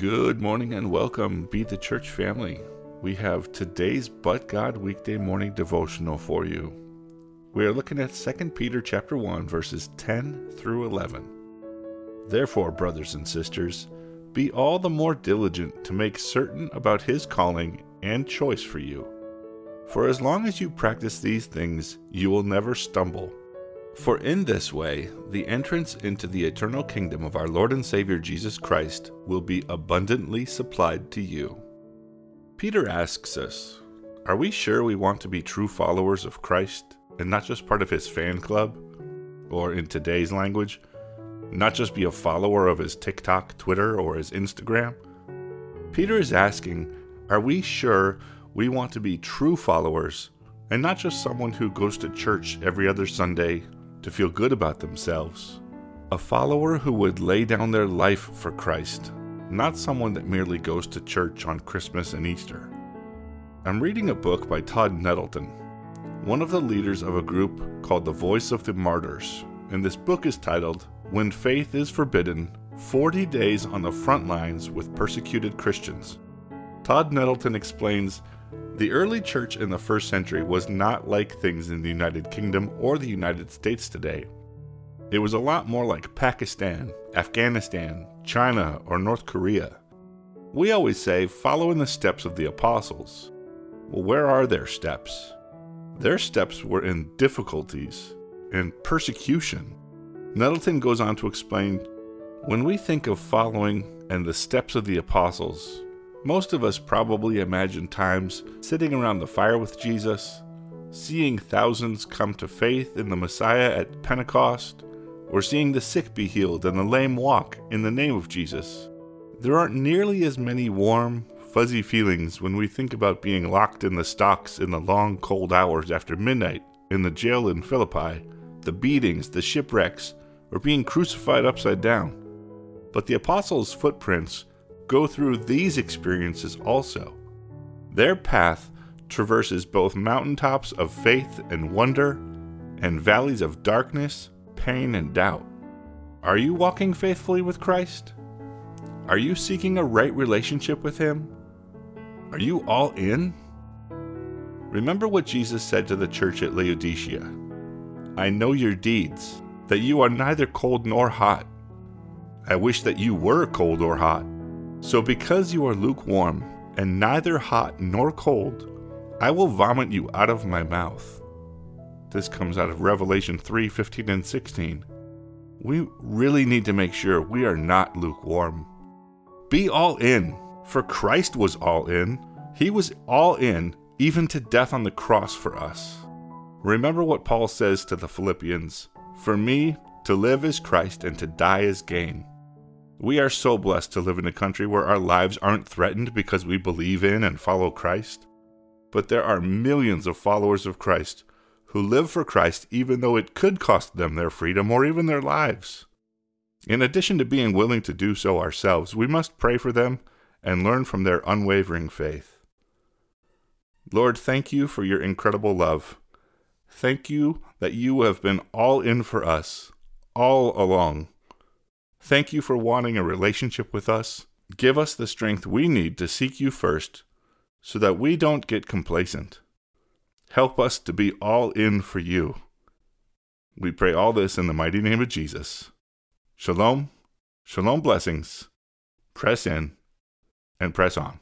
Good morning and welcome, Be the Church family. We have today's But God weekday morning devotional for you. We are looking at 2 Peter chapter 1 verses 10 through 11. Therefore, brothers and sisters, be all the more diligent to make certain about his calling and choice for you. For as long as you practice these things, you will never stumble. For in this way, the entrance into the eternal kingdom of our Lord and Savior Jesus Christ will be abundantly supplied to you. Peter asks us Are we sure we want to be true followers of Christ and not just part of his fan club? Or in today's language, not just be a follower of his TikTok, Twitter, or his Instagram? Peter is asking Are we sure we want to be true followers and not just someone who goes to church every other Sunday to feel good about themselves. A follower who would lay down their life for Christ, not someone that merely goes to church on Christmas and Easter. I'm reading a book by Todd Nettleton, one of the leaders of a group called the Voice of the Martyrs, and this book is titled When Faith is Forbidden 40 Days on the Front Lines with Persecuted Christians. Todd Nettleton explains the early church in the first century was not like things in the United Kingdom or the United States today. It was a lot more like Pakistan, Afghanistan, China, or North Korea. We always say, follow in the steps of the apostles. Well, where are their steps? Their steps were in difficulties and persecution. Nettleton goes on to explain when we think of following and the steps of the apostles, most of us probably imagine times sitting around the fire with Jesus, seeing thousands come to faith in the Messiah at Pentecost, or seeing the sick be healed and the lame walk in the name of Jesus. There aren't nearly as many warm, fuzzy feelings when we think about being locked in the stocks in the long, cold hours after midnight in the jail in Philippi, the beatings, the shipwrecks, or being crucified upside down. But the apostles' footprints go through these experiences also. Their path traverses both mountaintops of faith and wonder and valleys of darkness, pain, and doubt. Are you walking faithfully with Christ? Are you seeking a right relationship with Him? Are you all in? Remember what Jesus said to the church at Laodicea I know your deeds, that you are neither cold nor hot. I wish that you were cold or hot. So, because you are lukewarm, and neither hot nor cold, I will vomit you out of my mouth. This comes out of Revelation 3 15 and 16. We really need to make sure we are not lukewarm. Be all in, for Christ was all in. He was all in, even to death on the cross for us. Remember what Paul says to the Philippians For me, to live is Christ, and to die is gain. We are so blessed to live in a country where our lives aren't threatened because we believe in and follow Christ. But there are millions of followers of Christ who live for Christ even though it could cost them their freedom or even their lives. In addition to being willing to do so ourselves, we must pray for them and learn from their unwavering faith. Lord, thank you for your incredible love. Thank you that you have been all in for us, all along. Thank you for wanting a relationship with us. Give us the strength we need to seek you first so that we don't get complacent. Help us to be all in for you. We pray all this in the mighty name of Jesus. Shalom, shalom blessings. Press in and press on.